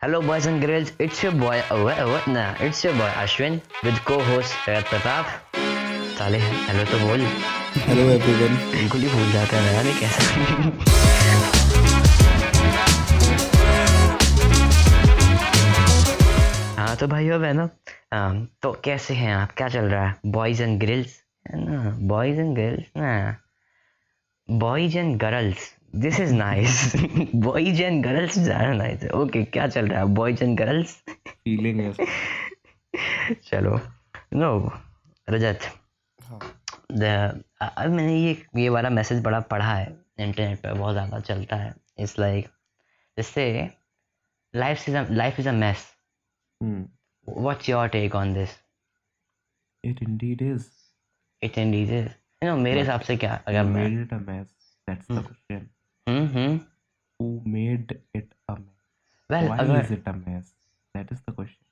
Hello, boys and girls. It's your boy. Oh, what? what? Nah, it's your boy Ashwin with co-host Rayat Pratap. साले hello तो बोल hello everyone बिल्कुल ही भूल जाता है यार कैसा हाँ तो भाई हो बहनों अम, तो कैसे हैं आप क्या चल रहा है बॉयज़ एंड गर्ल्स है ना बॉयज़ एंड गर्ल्स ना boys and girls this is nice boys and girls ज़्यादा नाइस है। ओके क्या चल रहा है? बॉयज़ एंड गर्ल्स फीलिंग है। चलो। नो रजत। हाँ। अब मैंने ये ये वाला मैसेज बड़ा पढ़ा है। इंटरनेट पे बहुत ज़्यादा चलता है। इट्स लाइक इससे life is life is a mess what's your take on this it indeed is it and is no मेरे हिसाब से क्या अगर मैं that's the question Mm-hmm. Who made it a mess? Well, Why uh, is it a mess? That is the question.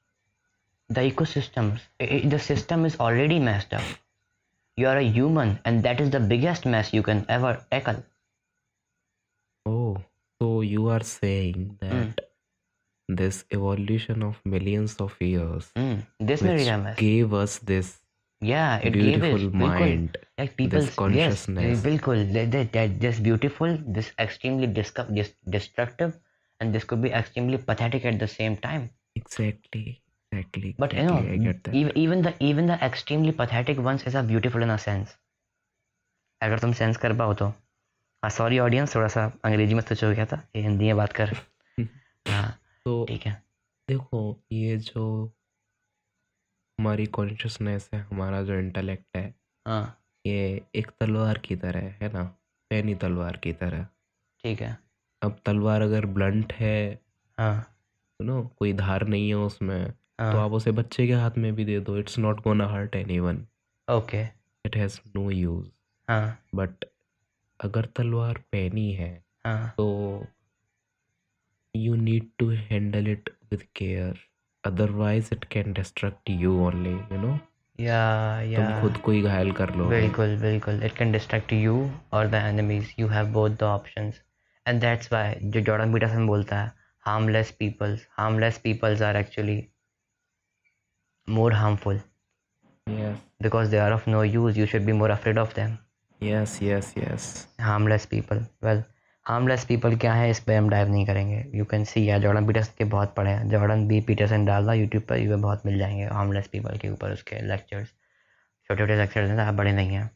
the ecosystems, the system is already messed up. You are a human, and that is the biggest mess you can ever tackle. Oh, so you are saying Mm, that this evolution of millions of years, mm. This which gave us this yeah it gave beautiful us बिल्कुल mind, like people this consciousness. yes बिल्कुल they, that this beautiful this extremely discu- dis- destructive and this could be extremely pathetic at the same time exactly, exactly, but you know that. even, even the even the extremely pathetic ones is a beautiful in a sense अगर तुम sense कर पाओ तो हाँ sorry audience थोड़ा सा अंग्रेज़ी में स्विच हो गया था हिंदी में बात कर हाँ तो ठीक है देखो ये जो हमारी कॉन्शियसनेस है हमारा जो इंटेलेक्ट है हाँ। ये एक तलवार की तरह है ना पैनी तलवार की तरह। ठीक है। अब तलवार अगर ब्लंट है हाँ। नो कोई धार नहीं है उसमें तो हाँ आप उसे बच्चे के हाथ में भी दे दो it's not gonna hurt anyone okay it has no use हाँ। बट अगर तलवार पैनी है हाँ। तो you need to handle it with care otherwise it can destruct you only you know yeah yeah तुम खुद को ही घायल कर लो बिल्कुल बिल्कुल. इट कैन डिस्ट्रैक्ट यू और the enemies you have both the options and that's why जो जॉर्डन पीटरसन बोलता है harmless peoples harmless peoples are actually more harmful yes because they are of no use. You should be more afraid of them. Yes yes yes harmless people. Well harmless people क्या है, इस पर हम dive नहीं करेंगे। You can see या Jordan Peterson के बहुत पढ़े हैं। जॉर्डन बी पीटरसन डालना यूट्यूब पर, ये बहुत मिल जाएँगे harmless पीपल के ऊपर उसके लेक्चर्स छोटे छोटे लेक्चर्स हैं बड़े नहीं हैं।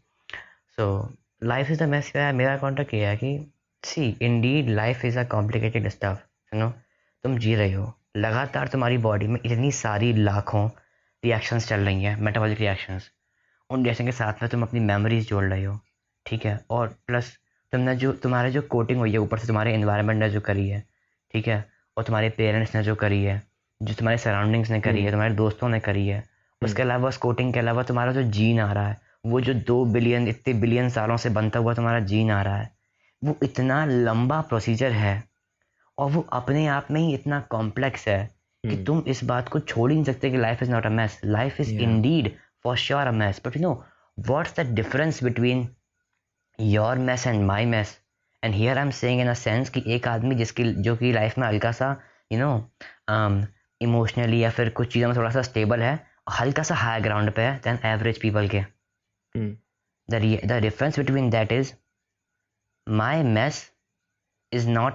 So life is the mess मेरा कॉन्टेक्ट ये है कि see indeed life is a complicated stuff you know तुम जी रहे हो। लगातार तुम्हारी बॉडी में इतनी सारी लाखों रिएक्शंस चल रही हैं मेटाबॉलिक रिएक्शंस उन रिएक्शन के साथ में तुम अपनी मेमोरीज जोड़ रहे हो, ठीक है? और प्लस तुमने जो तुम्हारे जो कोटिंग हुई है ऊपर से तुम्हारे इन्वायरमेंट ने जो करी है ठीक है और तुम्हारे पेरेंट्स ने जो करी है जो तुम्हारे सराउंडिंग्स ने करी है तुम्हारे दोस्तों ने करी है उसके अलावा उस कोटिंग के अलावा तुम्हारा जो जीन आ रहा है वो जो दो बिलियन इतने बिलियन सालों से बनता हुआ तुम्हारा जीन आ रहा है वो इतना लंबा प्रोसीजर है और वो अपने आप में ही इतना कॉम्प्लेक्स है कि हम्म। तुम इस बात को छोड़ ही नहीं सकते कि life is not a mess life is Yeah. Indeed for sure a mess but you know what's the difference between your mess and my mess and here I am saying in a sense कि एक आदमी जिसकी जो कि life में हल्का सा you know emotionally या फिर कुछ चीज़ों में थोड़ा सा स्टेबल है और हल्का सा हाई ग्राउंड पे है देन एवरेज पीपल के। The the difference between that is my mess is not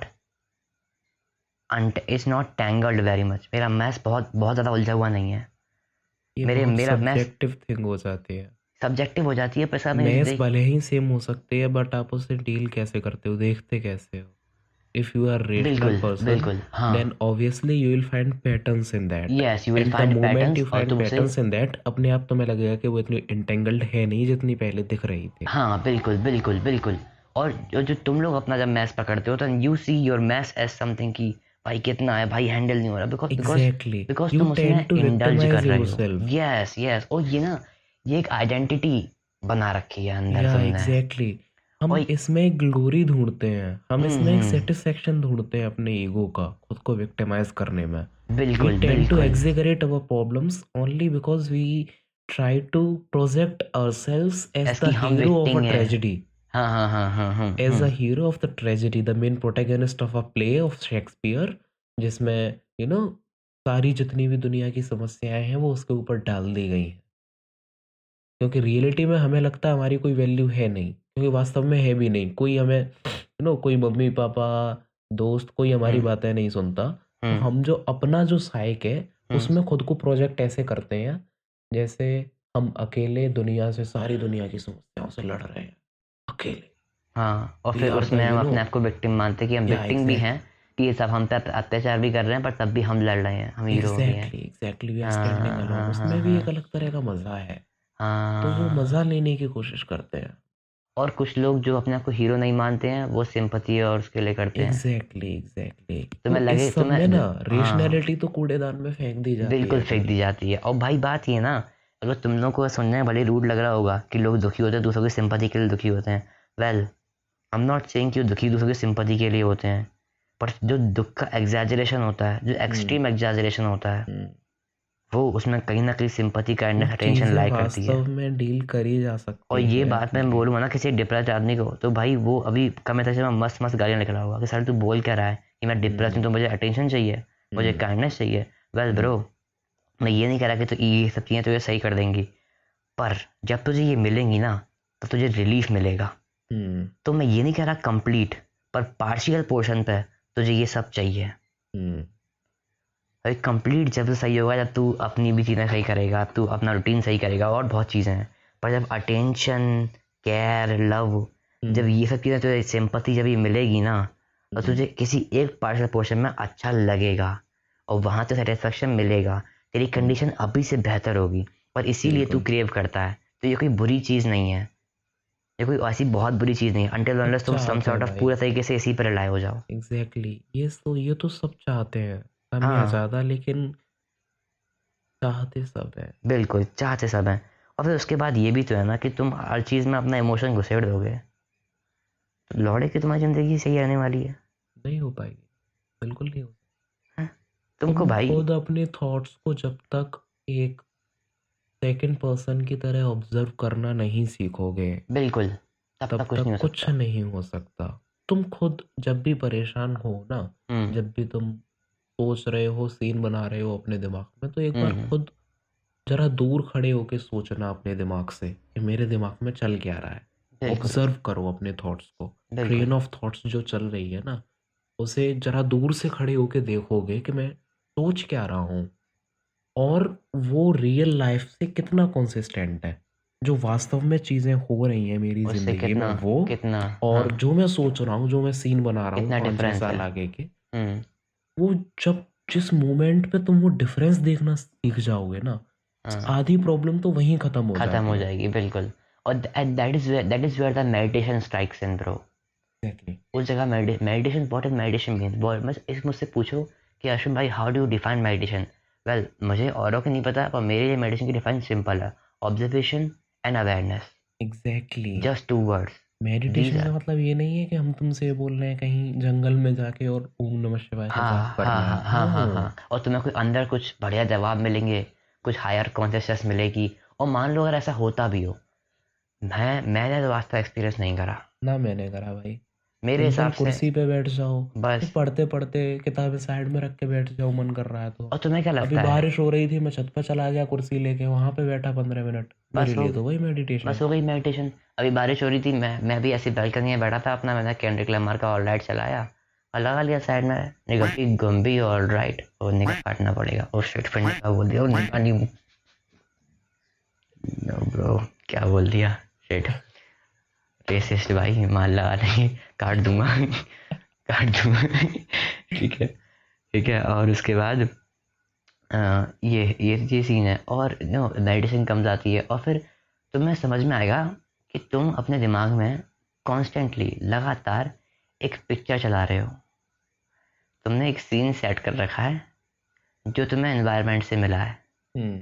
unt is not tangled very मेरा mess बहुत बहुत ज़्यादा उलझा हुआ नहीं है। मेरे- मेरा मैं- सब्जेक्टिव थिंग हो जाती है। सब्जेक्टिव हो जाती है साहब मैंने मैथ्स भले ही सेम हो सकते हैं बट आप उससे डील कैसे करते हो देखते कैसे हो? इफ़ यू आर रेशनल बिल्कुल पर्सन बिल्कुल हाँ। then obviously you will find patterns in that. Yes you will and the find moment patterns you find patterns in that अपने आप तुम्हें लगेगा कि वो इतनी entangled है नहीं जितनी पहले दिख रही थी। हाँ बिल्कुल बिल्कुल बिल्कुल। और जो जो तुम लोग अपना जब मैस पकड़ते हो तो you see your mess as something की भाई कितना है भाई हैंडल नहीं हो रहा because because exactly because you तुम उसमें इंडल्ज कर रहे हो। yourself यस यस और ये ना ये एक आइडेंटिटी बना रखी है अंदर एग्जैक्टली हम इसमें ग्लोरी ढूंढते हैं। हम हम्म, इसमें एक हम्म। सेटिस्फेक्शन ढूंढते हैं अपने ईगो का खुद को विक्टिमाइज करने में। बिल्कुल tend to exaggerate our problems only because we try to project ourselves as the hero as a hero of the tragedy the main protagonist of a play of Shakespeare जिसमें you know सारी जितनी भी दुनिया की समस्याएँ हैं वो उसके ऊपर डाल दी गई हैं। क्योंकि रियलिटी में हमें लगता है हमारी कोई वैल्यू है नहीं क्योंकि वास्तव में है भी नहीं। कोई हमें यू नो कोई मम्मी पापा दोस्त कोई हमारी हम्म। बातें नहीं सुनता। तो हम्म। हम जो अपना जो साइक है हम्म। उसमें खुद को प्रोजेक्ट ऐसे करते हैं जैसे हम अकेले दुनिया से सारी दुनिया की समस्याओं से लड़ रहे हैं अकेले। हाँ और फिर उसमें हम अपने आप को विक्टिम मानते हैं कि हम विक्टिम भी हैं कि ये सब हम पे अत्याचार भी कर रहे हैं पर तब भी हम लड़ रहे हैं हम हीरो भी हैं। एग्जैक्टली वी आर हाँ हाँ हाँ उसमें हाँ भी एक हाँ। अलग तरह का मज़ा है। तो वो हाँ मज़ा लेने की कोशिश करते हैं। और कुछ लोग जो अपने आप को हीरो नहीं मानते हैं वो सिंपथी और उसके लिए करते हैं। एग्जैक्टली एग्जैक्टली तुम्हें तो लगे इस सब तुम्हें में ना हाँ। रेशनैलिटी तो कूड़ेदान में फेंक दी जाती बिल्कुल है। फेंक दी जाती है। और भाई बात ये ना अगर तुम लोग को सुनने में भले रूड लग रहा होगा कि लोग दुखी होते हैं दूसरों की सिंपथी के लिए दुखी होते हैं। Well I am not saying कि वो दुखी दूसरों की सिंपथी के लिए होते हैं पर जो दुख का एग्जैजरेशन होता है जो एक्सट्रीम एग्जैजरेशन होता है हम्म, वो उसमें कहीं ना कहीं सिंपथी वो काइंडनेस अटेंशन लाइक करती है। में डील करी जा सकती और ये बात मैं बोलूँगा ना किसी डिप्रेस आदमी को तो भाई वो अभी कम से में मस्त मस्त गालियाँ रहा होगा कि सर तू बोल क्या रहा है कि मैं डिप्रेस हूँ तो मुझे अटेंशन चाहिए मुझे हम्म, काइंडनेस चाहिए। वेल ब्रो मैं ये नहीं कह रहा कि तो ये सब चीज़ें तुझे सही कर देंगी पर जब तुझे ये मिलेंगी ना तो तुझे रिलीफ मिलेगा। हम्म, तो मैं ये नहीं कह रहा कंप्लीट पर पार्शियल पोर्शन पे तुझे ये सब चाहिए। हम्म, भाई कंप्लीट जब सही होगा जब तू अपनी भी चीज़ें सही करेगा तू अपना रूटीन सही करेगा और बहुत चीज़ें हैं। पर जब अटेंशन केयर लव जब हम्म, ये सब चीज़ें तुझे सिंपथी जब ये मिलेगी ना तो हम्म, तुझे किसी एक पार्शियल पोर्शन में अच्छा लगेगा और वहाँ तो सेटिस्फेक्शन मिलेगा। तेरी कंडीशन अभी से बेहतर होगी और इसीलिए तू क्रेव करता है। तो ये कोई बुरी चीज़ नहीं है। ये कोई ऐसी बहुत बुरी चीज़ नहीं है। अंटिल अनलेस तुम सम सॉर्ट ऑफ़ पूरा तरीके से इसी पर रिलाय हो जाओ। Exactly exactly. ये तो ये तो सब चाहते हैं। कम या हाँ। ज़्यादा लेकिन चाहते सब है। बिल्कुल चाहते सब हैं। और फिर उसके बाद ये भी तो है ना कि तुम हर चीज़ में अपना इमोशन घुसेड़ दोगे। तो लौड़े की तुम्हारी ज़िंदगी सही रहने वाली है? नहीं हो पाएगी। बिल्कुल नहीं हो हैं? तुमको तुम भाई खुद अपने थॉट्स को जब तक एक सेकंड पर्सन की तरह ऑब्ज़र्व करना नहीं सीखोगे बिल्कुल तब तब तक कुछ नहीं तक हो कुछ सकता। नहीं हो सकता। तुम खुद जब भी परेशान हो ना हम्म। जब भी तुम सोच रहे हो सीन बना रहे हो अपने दिमाग में तो एक बार हम्म। खुद जरा दूर खड़े होके सोचना अपने दिमाग से कि मेरे दिमाग में चल क्या रहा है। बिल्कुल। ऑब्ज़र्व करो अपने थॉट्स को। बिल्कुल। ट्रेन ऑफ़ थॉट्स जो चल रही है ना उसे जरा दूर से खड़े होके देखोगे कि मैं सोच क्या रहा हूँ। और वो रियल लाइफ से कितना कंसिस्टेंट है जो वास्तव में चीज़ें हो रही हैं मेरी उससे ज़िंदगी कितना में वो कितना और हाँ। जो मैं सोच रहा हूँ जो मैं सीन बना रहा हूँ कितना पाँच छह डिफरेंस साल आगे के हम्म। वो जब जिस मोमेंट पे तुम वो डिफरेंस देखना सीख जाओगे ना हाँ। आधी प्रॉब्लम तो वहीं खत्म हो खत्म हो जाती है जाएगी बिल्कुल। और that is that is where the meditation strikes in bro उस जगह meditation what is meditation means बस इस मुझसे पूछो कि अश्विन भाई how do you define meditation well मुझे औरों को नहीं पता पर मेरे लिए मेडिटेशन की डिफाइन सिंपल है। Observation and awareness exactly just two words meditation का मतलब ये नहीं है कि हम तुमसे बोल रहे हैं कहीं जंगल में जाके और ओम नमः शिवाय का हाँ जाप हाँ करना हाँ। है हाँ हाँ। हाँ। और तुम्हें कोई अंदर कुछ बढ़िया जवाब मिलेंगे कुछ हायर कॉन्शियसनेस मिलेगी और मान लो अगर ऐसा होता भी हो मैं मैंने तो वास्तव एक्सपीरियंस नहीं करा। ना मैंने करा भाई। मेरे सिंपल हिसाब से कुर्सी पे बैठ जाओ बस। पढ़ते पढ़ते किताबें साइड में रख के बैठ जाओ मन कर रहा है तो। और तुम्हें क्या लगता अभी है? बारिश हो रही थी मैं छत पर चला गया कुर्सी लेके वहाँ पे बैठा पंद्रह मिनट। बस हो- तो वही मेडिटेशन बस हो गई मेडिटेशन अभी बारिश हो रही थी मैं मैं भी ऐसी बैल्कनी में बैठा था अपना मैंने कैंड्रिक लमार का ऑल राइट चलाया। और लगा लिया साइड में निगम गम्बी ऑल राइट और निगम काटना पड़ेगा। और शिट फिर निगम बोल दिया? और निगम नो ब्रो क्या बोल दिया? शिट रेसिस्ट भाई मार लगा नहीं काट दूँगा। काट दूँगा। ठीक है। ठीक है और उसके बाद? ये ये ये सीन है और नो मेडिटेशन कम जाती है और फिर तुम्हें समझ में आएगा कि तुम अपने दिमाग में कॉन्स्टेंटली लगातार एक पिक्चर चला रहे हो। तुमने एक सीन सेट कर रखा है जो तुम्हें एनवायरनमेंट से मिला है। हम्म।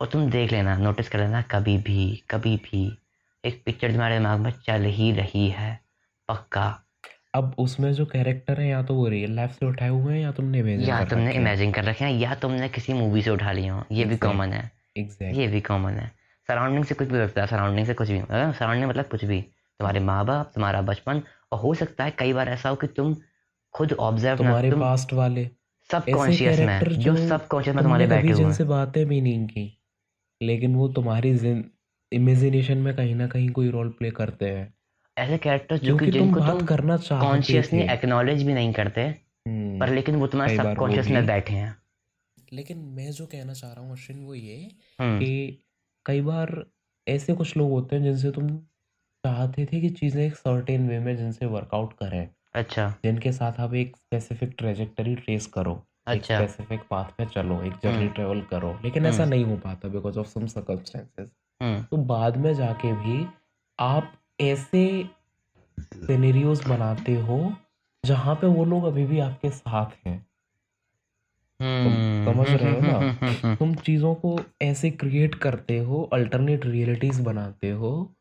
और तुम देख लेना नोटिस कर लेना कभी भी कभी भी एक पिक्चर तुम्हारे दिमाग में चल ही रही है पक्का। अब उसमें जो कैरेक्टर है या तो वो रियल लाइफ से उठाए हुए हैं या तुमने इमेजिन या कर तुमने रखे हैं। इमेजिन कर रखे हैं या तुमने किसी मूवी से उठा लिए हो। ये भी कॉमन है। एग्जैक्ट ये भी कॉमन है। सराउंडिंग से कुछ भी लगता है सराउंडिंग से कुछ भी सराउंडिंग मतलब कुछ भी। तुम्हारे माँ बाप तुम्हारा बचपन और हो सकता है कई बार ऐसा हो कि तुम खुद ऑब्ज़र्व तुम्हारे तुम पास्ट वाले सब ऐसे कॉन्शियस में है, जो जो सब कॉन्शियस में तुम्हारे बैठे हुए हैं। जिनसे बातें भी नहीं की लेकिन वो तुम्हारी इमेजिनेशन में कहीं ना कहीं कोई रोल प्ले करते हैं। ऐसे कैरेक्टर्स जो कि जिनको तुम करना चाहते कॉन्शियसली एक्नॉलेज भी नहीं करते हम्म, पर लेकिन वो तुम्हारे सबकॉन्शियस में बैठे हैं। लेकिन मैं जो कहना चाह रहा हूँ अश्विन वो ये हम्म। कि कई बार ऐसे कुछ लोग होते हैं जिनसे तुम चाहते थे कि चीज़ें एक सर्टेन वे में जिनसे वर्कआउट करें। अच्छा। जिनके साथ आप एक स्पेसिफिक ट्रेजेक्टरी ट्रेस करो अच्छा। स्पेसिफिक पाथ पे चलो एक जर्नी हम्म। ट्रेवल करो। लेकिन ऐसा नहीं हो पाता बिकॉज़ ऑफ़ सम सर्कमस्टेंसेस तो बाद में जाके भी आप ऐसे सिनेरियोज बनाते हो जहाँ पे वो लोग अभी भी आपके साथ हैं। तुम हम्म। समझ रहे हो ना? तुम चीज़ों को ऐसे क्रिएट करते हो अल्टरनेट रियलिटीज बनाते हो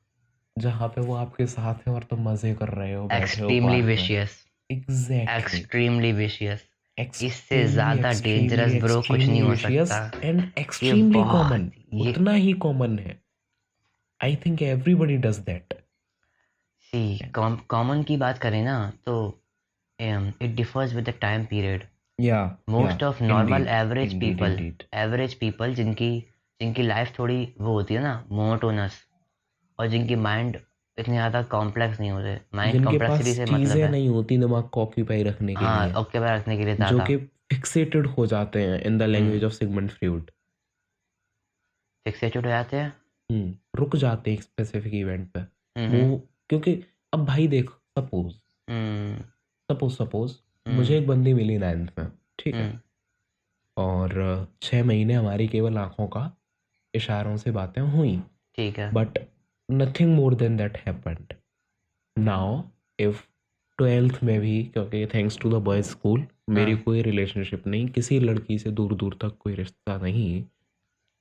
जहाँ पे वो आपके साथ है और तुम मज़े कर रहे हो extremely vicious exactly extremely vicious इससे ज़्यादा डेंजरस ब्रो कुछ नहीं हो सकता। एंड एक्सट्रीमली कॉमन उतना ही कॉमन है। I think everybody does that see common की बात करें ना तो it differs with the time period या most of normal average people average people जिनकी जिनकी लाइफ थोड़ी वो होती है ना मोनोटोनस और जिनकी माइंड इतने ज़्यादा कॉम्प्लेक्स नहीं होते। माइंड कॉम्प्लेक्सिटी से मतलब है। नहीं होती दिमाग को ऑक्यूपाई रखने के हाँ लिए। ऑक्यूपाई रखने के लिए जो कि फिक्सेटेड हो जाते हैं in the hmm. Language of Sigmund Freud fixated हो जाते हैं? हम्म रुक जाते हैं स्पेसिफिक इवेंट पे। हम्म। वो क्योंकि अब भाई देखो सपोज़ सपोज़ सपोज़ मुझे एक बंदी मिली नाइन्थ में ठीक है? हम्म। और छः महीने हमारी केवल आँखों का इशारों से बातें हुई। ठीक है। But nothing more than that happened now if twelfth में भी क्योंकि thanks to the boys school मेरी हाँ। कोई रिलेशनशिप नहीं किसी लड़की से दूर दूर तक कोई रिश्ता नहीं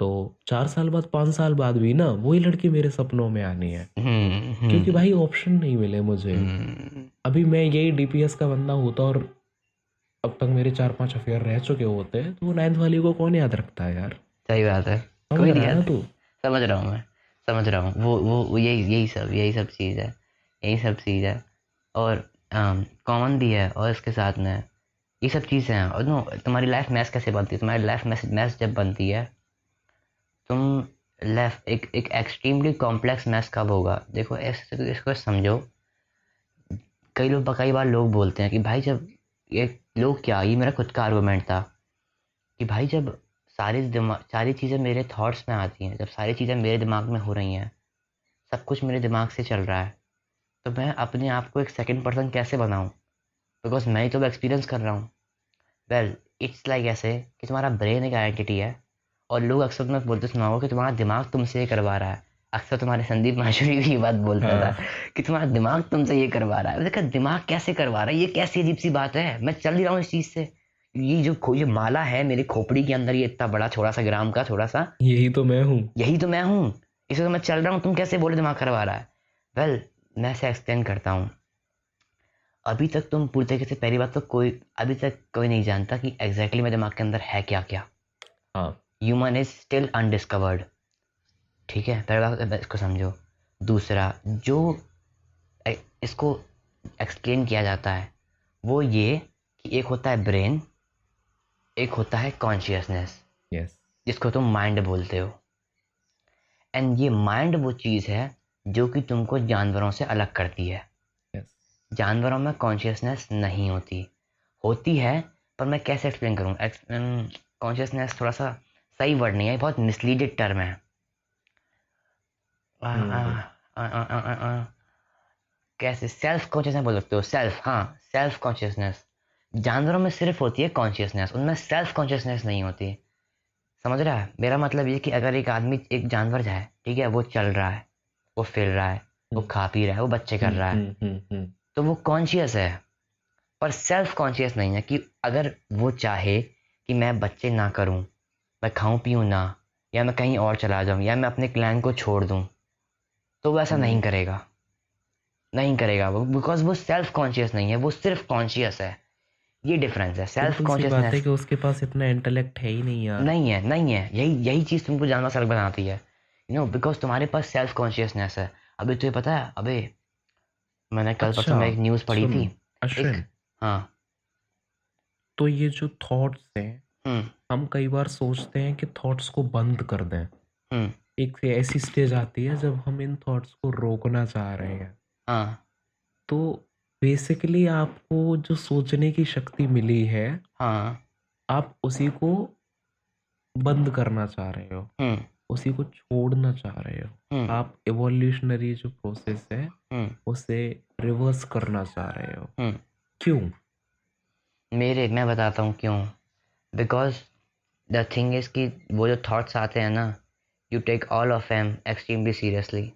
तो चार साल बाद पाँच साल बाद भी ना वही लड़की मेरे सपनों में आनी है। हम्म क्योंकि हम्म भाई ऑप्शन नहीं मिले मुझे। हम्म। अभी मैं यही डीपीएस का बंदा होता और अब तक मेरे चार पाँच अफेयर रह चुके होते तो वो नाइन्थ वाली को कौन याद रखता है यार? सही बात है। कोई नहीं याद। तू? समझ रहा हूँ मैं। समझ रहा हूँ। वो वो यही यही सब यही सब चीज़ है। यही सब चीज़ है। और कॉमन भी है और इसके साथ में ये सब चीज़ें हैं। और नो तुम्हारी लाइफ मैथ कैसे बनती है? तुम्हारी लाइफ मैथ मैथ जब बनती है तुम लाइफ एक एक एक्सट्रीमली कॉम्प्लेक्स मैथ कब होगा? देखो, ऐसे इसको समझो। कई लोग, कई बार लोग बोलते हैं कि भाई जब ये लोग क्या, ये मेरा खुद का आर्गूमेंट था कि भाई जब सारी दिमाग सारी चीज़ें मेरे थॉट्स में आती हैं, जब सारी चीज़ें मेरे दिमाग में हो रही हैं, सब कुछ मेरे दिमाग से चल रहा है तो मैं अपने आप को एक सेकेंड पर्सन कैसे बनाऊँ? बिकॉज़ मैं ही तो एक्सपीरियंस कर रहा हूँ। वेल इट्स लाइक ऐसे कि तुम्हारा ब्रेन एक आइडेंटिटी है। और लोग अक्सर तुम्हें बोलते सुनाओ कि तुम्हारा दिमाग तुमसे ये करवा रहा है। अक्सर तुम्हारे संदीप माशुरी भी ये बात बोलता हाँ। था कि तुम्हारा दिमाग तुमसे ये करवा रहा है। मैंने कहा दिमाग कैसे करवा रहा है? ये कैसी अजीब सी बात है? मैं चल ही रहा हूँ इस चीज़ से। ये जो खो- ये माला है मेरी खोपड़ी के अंदर ये इतना बड़ा थोड़ा सा ग्राम का थोड़ा सा यही तो मैं हूँ। यही तो मैं हूँ। इसे तो मैं चल रहा हूँ। तुम कैसे बोले दिमाग करवा रहा है? वेल मैं ऐसे एक्सप्लेन करता हूँ। अभी तक तुम पूरी तरीके से पहली बात तो कोई अभी तक कोई नहीं जानता कि एग्जैक्टली exactly मेरे दिमाग के अंदर है क्या क्या हाँ। ह्यूमन इज़ स्टिल अनडिस्कवर्ड ठीक है? पहले बात इसको समझो। दूसरा जो इसको एक्सप्लेन किया जाता है वो ये कि एक होता है ब्रेन एक होता है कॉन्शियसनेस यस जिसको तुम माइंड बोलते हो। एंड ये माइंड वो चीज़ है जो कि तुमको जानवरों से अलग करती है। यस जानवरों में कॉन्शियसनेस नहीं होती। होती है पर मैं कैसे एक्सप्लेन करूँ? कॉन्शियसनेस थोड़ा सा सही वर्ड नहीं है बहुत मिसलीडेड टर्म है। आ, आ, कैसे? सेल्फ कॉन्शियसनेस बोल सकते हो। सेल्फ हाँ सेल्फ कॉन्शियसनेस जानवरों में सिर्फ़ होती है कॉन्शियसनेस उनमें सेल्फ कॉन्शियसनेस नहीं होती। समझ रहा है? मेरा मतलब ये कि अगर एक आदमी एक जानवर जाए ठीक है वो चल रहा है वो फिर रहा है वो हम्म। खा पी रहा है वो बच्चे कर रहा है हम्म, हम्म, हम्म, तो वो कॉन्शियस है। पर सेल्फ कॉन्शियस नहीं है कि अगर वो चाहे कि मैं बच्चे ना करूँ मैं खाऊं पीऊं ना या मैं कहीं और चला जाऊँ या मैं अपने क्लैन को छोड़ दूँ तो वो ऐसा नहीं हम्म। करेगा। नहीं करेगा वो बिकॉज़ वो सेल्फ कॉन्शियस नहीं है वो सिर्फ़ कॉन्शियस है। ये डिफरेंस है सेल्फ सिंपल है कॉन्शियसनेस कि उसके पास इतना इंटेलेक्ट है ही नहीं यार। नहीं है नहीं है यही यही चीज़ तुमको जानना से अलग बनाती है। यू नो बिकॉज़ तुम्हारे पास सेल्फ कॉन्शियसनेस है। अभी तुझे पता है अबे मैंने कल परसों अच्छा, में एक न्यूज़ पढ़ी थी। अश्विन। एक हाँ। तो ये जो थॉट्स हैं हम्म। हम कई बार सोचते हैं कि थॉट्स को बंद कर दें। हम्म। एक ऐसी स्टेज आती है जब हम इन थॉट्स को रोकना चाह रहे हैं। हाँ। तो बेसिकली आपको जो सोचने की शक्ति मिली है हाँ। आप उसी को बंद करना चाह रहे हो। हम्म। उसी को छोड़ना चाह रहे हो। हम्म। आप एवोल्यूशनरी जो प्रोसेस है हम्म। उसे रिवर्स करना चाह रहे हो। हम्म। क्यों? मेरे मैं बताता हूँ क्यों। बिकॉज़ द थिंग इज़ कि वो जो थॉट्स आते हैं ना you take all of M extremely seriously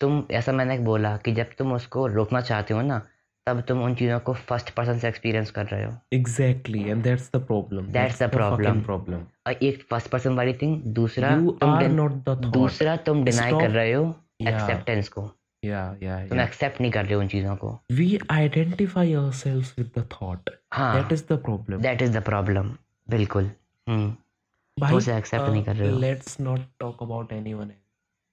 तुम ऐसा मैंने एक बोला कि जब तुम उसको रोकना चाहते हो ना तब तुम उन चीज़ों को फ़र्स्ट पर्सन से एक्सपीरियंस कर रहे हो। Exactly and that's the problem That's the problem. Problem और एक फ़र्स्ट पर्सन वाली थिंग दूसरा यू तुम नॉट द दूसरा तुम डिनाई कर रहे हो एक्सेप्टेंस Yeah. को। या या तुम एक्सेप्ट नहीं कर रहे उन चीज़ों को we identify ourselves with the thought हाँ that is the problem that is the problem बिल्कुल हम्म भाई उसे accept नहीं कर रहे हो। Let's not talk about anyone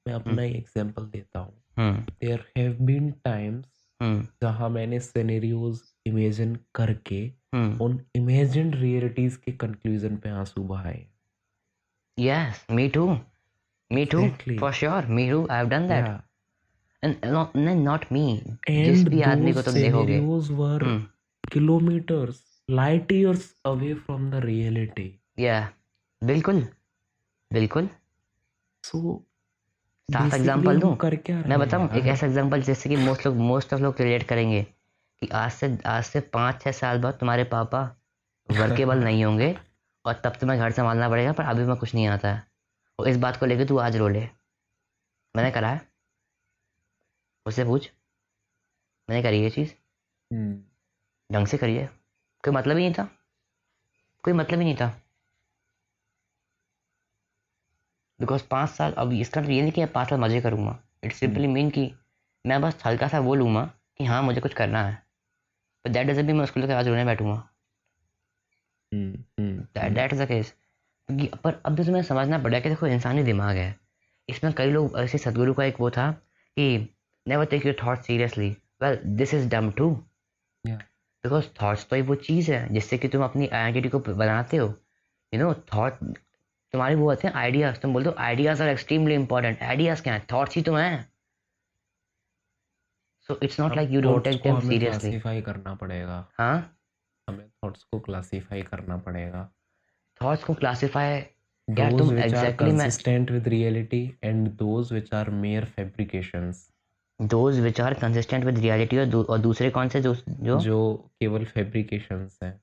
मैं अपना ही एग्जांपल देता हूँ hmm there have been times hmm जहाँ मैंने सिनेरियोज इमेजिन करके हम्म उन इमेजिन्ड रियलिटीज के कंक्लूजन पे आँसू बहाए Yes, me too. Me too. Exactly. For sure. Me too. I've done that. Not me. जिस भी आदमी को those तुम देखोगे kilometers, light years away from the reality. yeah. बिल्कुल बिल्कुल So साफ़ एग्जांपल दूँ? मैं बताऊँ? एक ऐसा एग्जांपल जैसे कि मोस्ट लोग मोस्ट ऑफ़ लोग रिलेट करेंगे कि आज से आज से पाँच छः साल बाद तुम्हारे पापा वर्केबल नहीं होंगे और तब तुम्हें घर संभालना पड़ेगा पर अभी मैं कुछ नहीं आता है। और इस बात को लेकर तू आज रो ले। मैंने करा है। उससे पूछ मैंने करी ये चीज़? हम्म, ढंग से करिए कोई मतलब ही नहीं था। कोई मतलब ही नहीं था। बिकॉज़ पाँच साल अब इसका मतलब ये नहीं कि मैं पाँच साल मज़े करूँगा। इट्स सिंपली मीन कि मैं बस हल्का सा वो लूँगा कि हाँ मुझे कुछ करना है। पर दैट डजन भी मैं उसको लेकर आज रोने बैठूँगा। दैट इज़ द केस पर अब तो मैं समझना पड़ेगा कि देखो इंसानी दिमाग है। इसमें कई लोग ऐसे सदगुरु का एक वो था कि never take your thought seriously well this is dumb too Yeah. Because thoughts तो ही वो चीज़ है जिससे कि तुम अपनी आइडेंटिटी को बनाते हो. यू नो थॉट तुम्हारे वो होते हैं आइडियाज़ तुम बोलते हो ideas are extremely important ideas क्या है? थॉट्स ही तो हैं. So it's not like you don't thoughts take them seriously classify करना पड़ेगा. हाँ? हमें थॉट्स को क्लासीफाई करना पड़ेगा. थॉट्स को क्लासीफाई यार those तुम एग्जैक्टली मैं consistent with reality and those which are mere fabrications. Those which are consistent with reality और दूसरे कौन से जो जो? जो केवल फैब्रिकेशन है।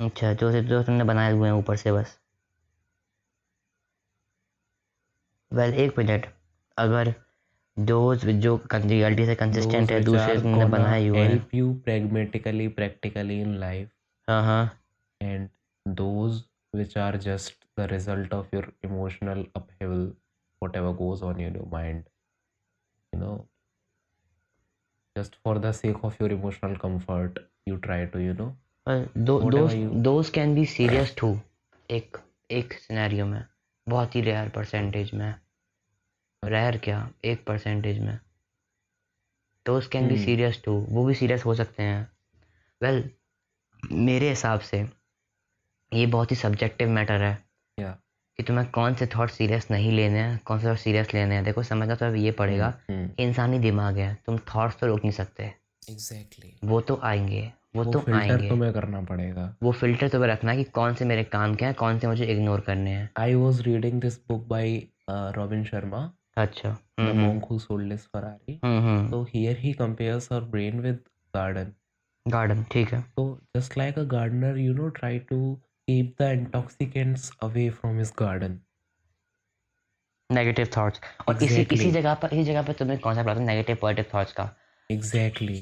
अच्छा जो जो तुमने बनाए हुए हैं ऊपर से बस। वेल well, एक मिनट अगर दोज जो रियलिटी से कंसिस्टेंट है दूसरे तुमने बनाए हुए हैं। Help you pragmatically practically in life हाँ हाँ। And those which are just the result of your emotional upheaval whatever goes on your mind just for the sake of your emotional comfort you try to you know. दो Whatever those you- can be serious to एक एक scenario में बहुत ही rare percentage में rare क्या एक percentage में। Those can be Hmm. Serious to वो भी सीरियस हो सकते हैं। वेल मेरे हिसाब से ये बहुत ही सब्जेक्टिव मैटर है। Yeah. कि तुम्हें कौन से थॉट सीरियस नहीं लेने हैं कौन से थॉट सीरियस लेने हैं? देखो समझना तो अब ये पड़ेगा हम्म, इंसानी दिमाग है तुम थॉट्स तो रोक नहीं सकते। Exactly वो तो आएँगे वो, वो तो आएँगे। तुम्हें करना पड़ेगा। वो फ़िल्टर तुम्हें रखना है कि कौन से मेरे काम के हैं कौन से मुझे इग्नोर करने हैं। I was reading this book by uh, Robin Sharma, अच्छा The हम्म Monk Who Sold His Ferrari. हम्म हम्म। So here he compares our brain with garden. Garden ठीक है। So just like a gardener, you know, try to keep the intoxicants away from his garden. Negative thoughts और इसी Exactly. इसी जगह पर इसी जगह पर तुम्हें कौन सा पढ़ा था नेगेटिव पॉजिटिव थॉट्स का Exactly.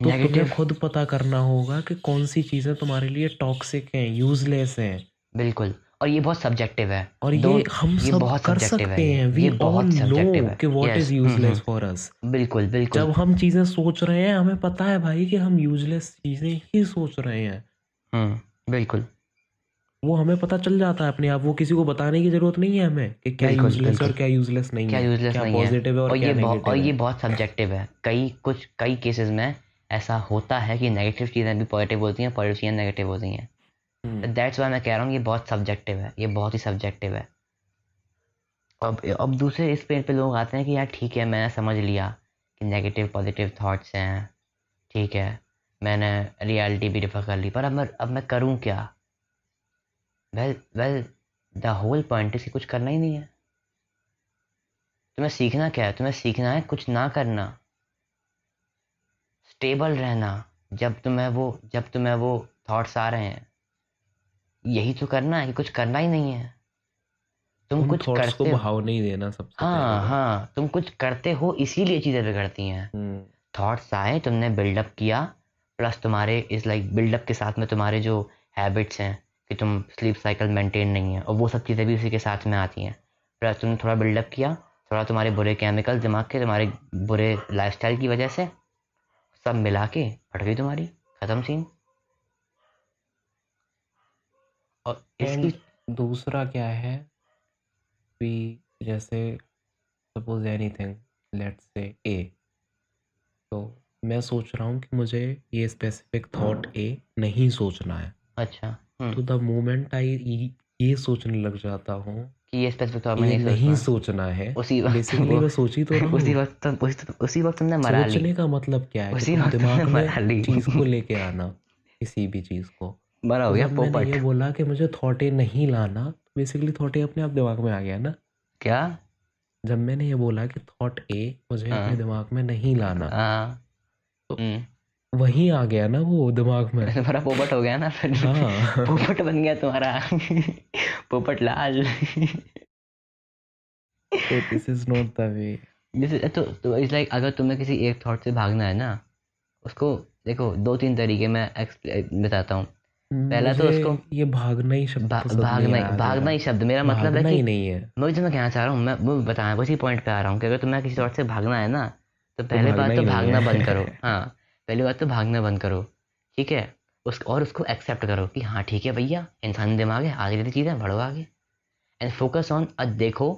तो तुम्हें खुद पता करना होगा कि कौन सी चीज़ें तुम्हारे लिए टॉक्सिक हैं यूजलेस हैं बिल्कुल और ये बहुत सब्जेक्टिव है और ये हम ये सब बहुत कर subjective है सकते हैं वी ये ऑल नो है। कि what. Is useless. For us बिल्कुल बिल्कुल जब हम चीज़ें सोच रहे हैं हमें पता है भाई कि हम यूजलेस चीज़ें ही सोच रहे हैं हम्म बिल्कुल वो हमें पता चल जाता है अपने आप। वो किसी को बताने की ज़रूरत नहीं है हमें कि क्या यूजलेस और क्या यूजलेस नहीं क्या है यूजलेस क्या नहीं है। पॉजिटिव है और और क्या ये और ये बहुत सब्जेक्टिव है। कई कुछ कई केसेस में ऐसा होता है कि नेगेटिव चीज़ें भी पॉजिटिव होती हैं पॉजिटिव चीज़ें नेगेटिव होती हैं। हम्म, दैट्स वाई मैं कह रहा हूँ ये बहुत सब्जेक्टिव है। ये बहुत ही सब्जेक्टिव है। अब अब दूसरे इस पेज पे लोग आते हैं कि यार ठीक है मैंने समझ लिया कि नेगेटिव पॉजिटिव थॉट्स हैं। ठीक है मैंने रियलिटी भी डिफर कर ली पर अब मैं अब मैं करूँ क्या? Well well the whole point is कुछ करना ही नहीं है। तुम्हें सीखना क्या है? तुम्हें सीखना है कुछ ना करना। स्टेबल रहना। जब तुम्हें वो जब तुम्हें वो थॉट्स आ रहे हैं। यही तो करना है कि कुछ करना ही नहीं है। तुम कुछ को करते हो। बहाव नहीं देना सबसे हाँ हाँ तुम कुछ करते हो इसीलिए चीज़ें बिगड़ती हैं। हम्म, थॉट्स आए तुमने बिल्डअप किया। प्लस तुम्हारे इस लाइक बिल्डअप के साथ में तुम्हारे जो हैबिट्स हैं कि तुम स्लीप साइकिल मेंटेन नहीं है। और वो सब चीज़ें भी उसी के साथ में आती हैं। प्लस तुमने थोड़ा बिल्डअप किया थोड़ा तुम्हारे बुरे केमिकल दिमाग के तुम्हारे बुरे लाइफस्टाइल की वजह से सब मिला के फट गई तुम्हारी ख़त्म सीन और इसकी दूसरा क्या है कि जैसे सपोज़ एनीथिंग लेट्स से ए तो मैं सोच रहा हूँ कि मुझे ये स्पेसिफिक थॉट ए नहीं सोचना है। अच्छा। हम्म, तो द मोमेंट आई ये सोचने लग जाता हूँ कि ये स्पेसिफिक टॉपिक ये नहीं नहीं सोचना सोचना है। उसी वक्त बेसिकली मैं सोच ही तो रहा उसी हूँ। वक्त तुम उसी, उसी वक्त तुमने मरा ली। सोचने का मतलब क्या है कि उसी तुम वक्त दिमाग तुमने मरा ली। में चीज़ को लेके आना किसी भी चीज़ को। मरा हो तो गया जब मैंने पोपट। ये बोला कि मुझे थॉटे नहीं लाना। बेसिकली थॉटे अपने आप दिमाग में आ गया ना। क्या? जब मैंने ये बोला कि थॉट ए मुझे हाँ। अपने दिमाग में नहीं लाना हाँ। तो- हम्म, वहीं आ गया ना वो दिमाग में। तुम्हारा पोपट हो गया ना फिर। हाँ। पोपट बन गया तुम्हारा। पोपट लाल। तो this is not the way जैसे तो तो इट्स लाइक अगर तुम्हें किसी एक थॉट से भागना है ना उसको देखो दो तीन तरीके मैं बताता हूँ। पहला तो उसको- ये भागना ही शब्द भा, भागना ही भागना ही शब्द। मेरा मतलब है कि नहीं है। मैं जो मैं कहना चाह रहा हूँ? मैं वो बताया उसी पॉइंट पे आ रहा हूँ कि अगर तुम्हें किसी थॉट से भागना है ना तो पहले बात तो भागना बंद करो। हाँ। पहली बात तो भागना बंद करो ठीक है? उस और उसको एक्सेप्ट करो कि हाँ ठीक है भैया इंसान दिमाग है आगे रहती चीज़ें बढ़ो आगे। एंड फोकस ऑन अब देखो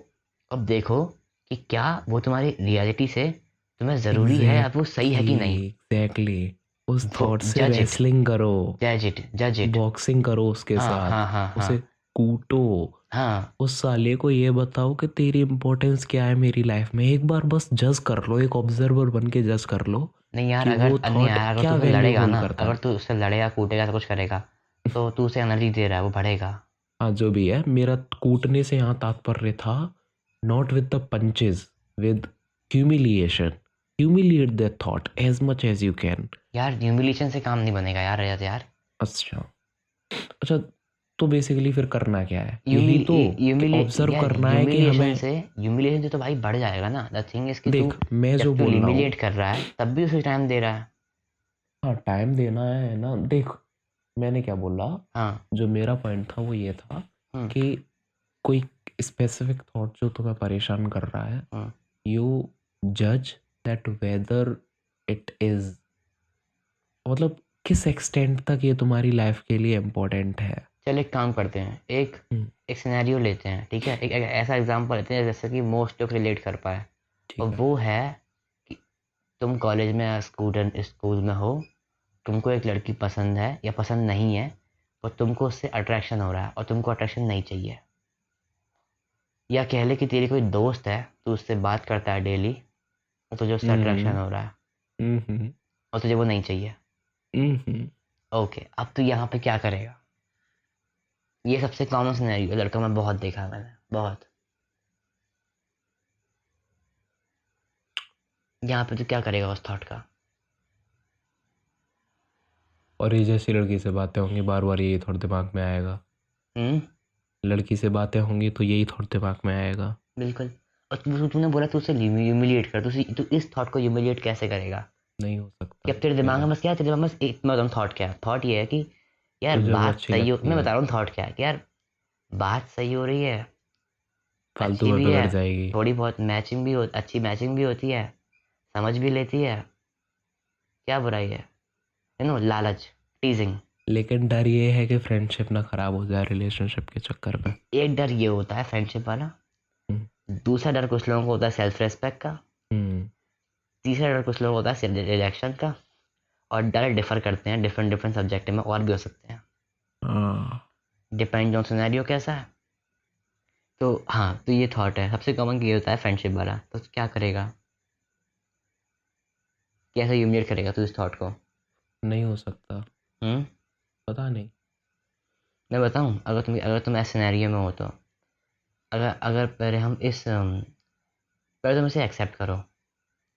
अब देखो कि क्या वो तुम्हारी रियलिटी से तुम्हें ज़रूरी है या वो सही है कि नहीं। एग्जैक्टली उस थॉट से रेसलिंग करो। जज इट जज इट बॉक्सिंग करो उसके हाँ साथ। हाँ हाँ उसे हाँ। कूटो। हाँ। उस साले को ये बताओ कि तेरी इम्पोर्टेंस क्या है मेरी लाइफ में? एक बार बस जज कर लो एक ऑब्जर्वर बन के जज कर लो। नहीं यार अगर नहीं यार अगर तू उससे लड़ेगा ना अगर तू उससे लड़ेगा कूटेगा तो कुछ करेगा। तो तू उसे एनर्जी दे रहा है वो बढ़ेगा। हाँ जो भी है मेरा कूटने से यहाँ तात्पर्य था not with the punches with humiliation humiliate the thought as much as you can यार ह्यूमिलेशन से काम नहीं बनेगा यार रजत यार। अच्छा। अच्छा तो बेसिकली फिर करना क्या है? यही तो ऑब्ज़र्व करना है कि हमें से तो भाई बढ़ जाएगा ना। द थिंग इज़ कि देख मैं जो बोल रहा हूँ कर रहा है तब भी उसे टाइम दे रहा है। हाँ टाइम देना है ना। देख मैंने क्या बोला? हाँ। जो मेरा पॉइंट था वो ये था हम्म। कि कोई स्पेसिफिक थॉट जो तुम्हें परेशान कर रहा है। यू जज दैट वेदर इट इज़ मतलब किस एक्सटेंट तक ये तुम्हारी लाइफ के लिए इम्पोर्टेंट है? चल एक काम करते हैं एक हम्म। एक सिनेरियो लेते हैं ठीक है? एक, एक ऐसा एग्जांपल लेते हैं जैसे कि मोस्ट लोग रिलेट कर पाए। और वो है कि तुम कॉलेज में स्टूडेंट स्कूल में हो तुमको एक लड़की पसंद है या पसंद नहीं है और तुमको उससे अट्रैक्शन हो रहा है और तुमको अट्रैक्शन नहीं चाहिए। या कह ले कि तेरी कोई दोस्त है तू उससे बात करता है डेली और तुझे उससे हम्म। अट्रैक्शन हो रहा है। हम्म, और तुझे वो नहीं चाहिए। हम्म, ओके अब तू यहाँ पे क्या करेगा? ये सबसे कॉमन सिनेरियो लड़का मैं बहुत देखा मैंने बहुत। यहाँ पे तो क्या करेगा उस थॉट का? और ये जैसी लड़की से बातें होंगी बार बार यही थॉट दिमाग में आएगा। हम्म? लड़की से बातें होंगी तो यही थॉट दिमाग में आएगा। बिल्कुल। और तूने बोला तू उसे ह्यूमिलिएट कर तू तू इस थॉट को ह्यूमिलिएट कैसे करेगा? नहीं हो कि सकता अब तेरे दिमाग में बस क्या तेरे दिमाग में बस एक मैं बताऊँ थॉट क्या है? थॉट ये है कि यार बात सही हो मैं बता रहा हूँ थॉट क्या है? कि यार बात सही हो रही है फालतू अच्छी भी है, जाएगी। थोड़ी बहुत मैचिंग भी हो अच्छी मैचिंग भी होती है समझ भी लेती है। क्या बुराई है? यू नो लालच टीजिंग लेकिन डर ये है कि फ्रेंडशिप ना खराब हो जाए रिलेशनशिप के चक्कर में। एक डर ये होता है फ्रेंडशिप वाला। हम्म। दूसरा डर कुछ लोगों को होता है सेल्फ रेस्पेक्ट का। हम्म। तीसरा डर कुछ लोगों को होता है रिजेक्शन का। और डायरेक्ट डिफर करते हैं डिफरेंट डिफरेंट सब्जेक्ट में और भी हो सकते हैं। हाँ। डिपेंड ऑन सिनेरियो कैसा है। तो हाँ तो ये थॉट है। सबसे कॉमन ये होता है फ्रेंडशिप वाला। तो क्या करेगा? कैसे यूमिनेट करेगा तू इस थॉट को? नहीं हो सकता। हम्म? पता नहीं। मैं बताऊँ अगर तुम अगर तुम ऐसे सिनेरियो में हो तो। अगर अगर पहले हम इस पहले तुम इसे एक्सेप्ट करो।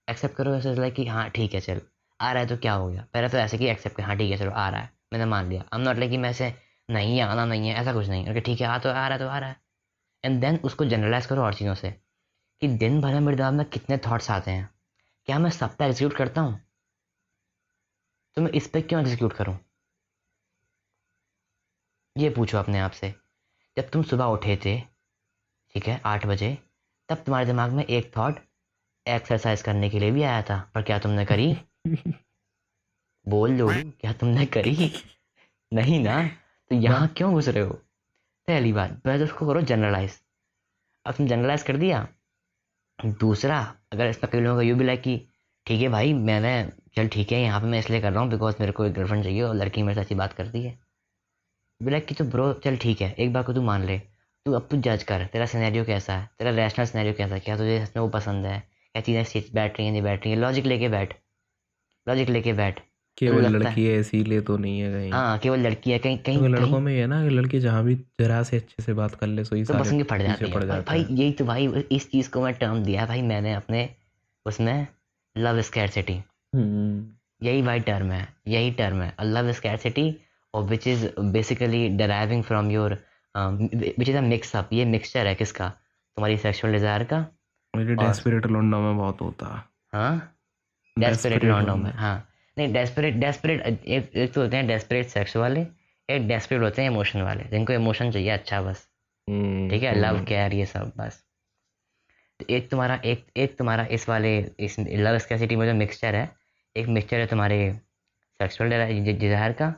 एक्सेप्ट करो ऐसे लाइक कि हाँ ठीक है चल। आ रहा है तो क्या हो गया? पहले तो ऐसे कि एक्सेप्ट कर हाँ ठीक है, चलो, आ रहा है। मैंने मान लिया। अब नॉट लाइक कि मैं ऐसे नहीं है, आना नहीं है, ऐसा कुछ नहीं। अगर ठीक है आ तो आ रहा है तो आ रहा है। एंड देन उसको जनरलाइज करो और चीज़ों से कि दिन भर में, मेरे दिमाग में कितने थाट्स आते हैं। क्या मैं सब पे एग्जीक्यूट करता हूँ? तो मैं इस पर क्यों एग्जीक्यूट करूँ? ये पूछो अपने आप से। जब तुम सुबह उठे थे, ठीक है, आठ बजे, तब तुम्हारे दिमाग में एक थॉट एक्सरसाइज करने के लिए भी आया था। पर क्या तुमने करी? बोल लो, क्या तुमने करी? नहीं ना? तो यहाँ क्यों घुस रहे हो? पहली बात पहले तो उसको करो जनरलाइज अब तुम जनरलाइज कर दिया। दूसरा, अगर इसमें कई लोगों का यू भी लाइक कि, ठीक है भाई, मैंने, चल ठीक है, यहाँ पे मैं इसलिए कर रहा हूँ बिकॉज़ मेरे को एक गर्लफ्रेंड चाहिए और लड़की मेरे से अच्छी बात करती है। भी लाइक कि तो ब्रो चल ठीक है, एक बार को तू मान ले। तू अब तू जज कर, तेरा सिनेरियो कैसा है? तेरा रैशनल सिनेरियो कैसा है? क्या तुझे वो पसंद है? क्या चीज़ें बैठ रही हैं, नहीं बैठ रही हैं? लॉजिक लेके बैठ। लॉजिक लेके बैठ। केवल है- लड़की है इसीलिए तो नहीं है कहीं। हाँ केवल लड़की है कहीं कहीं कहीं लड़कों में ये है ना कि लड़की जहाँ भी जरा से अच्छे से बात कर ले सो ही तो पसंद पीछे जाती है। पड़ भाई, भाई यही तो भाई इस चीज़ को मैं टर्म दिया भाई मैंने अपने उसमें लव स्कैरसिटी हम्म, यही भाई टर्म है यही टर्म है। लव स्कैरसिटी और which is basically driving from your which is a mixup ये मिक्सचर है किसका? तुम्हारी सेक्सुअल डिज़ायर का मेरे डेस्परेट लौंडा में बहुत होता। है हाँ? डेस्परेट लॉन्डो में। हाँ। नहीं डेस्परेट डेस्परेट एक एक तो होते हैं डेस्परेट सेक्स वाले एक डेस्परेट होते हैं इमोशन वाले। जिनको इमोशन चाहिए अच्छा बस। हम्म, ठीक है? लव हम्म, केयर ये सब बस। तो एक तुम्हारा एक एक तुम्हारा इस वाले इस लव स्कैसिटी में जो मिक्सचर है एक मिक्सचर है तुम्हारे सेक्सुअल डिज़ायर का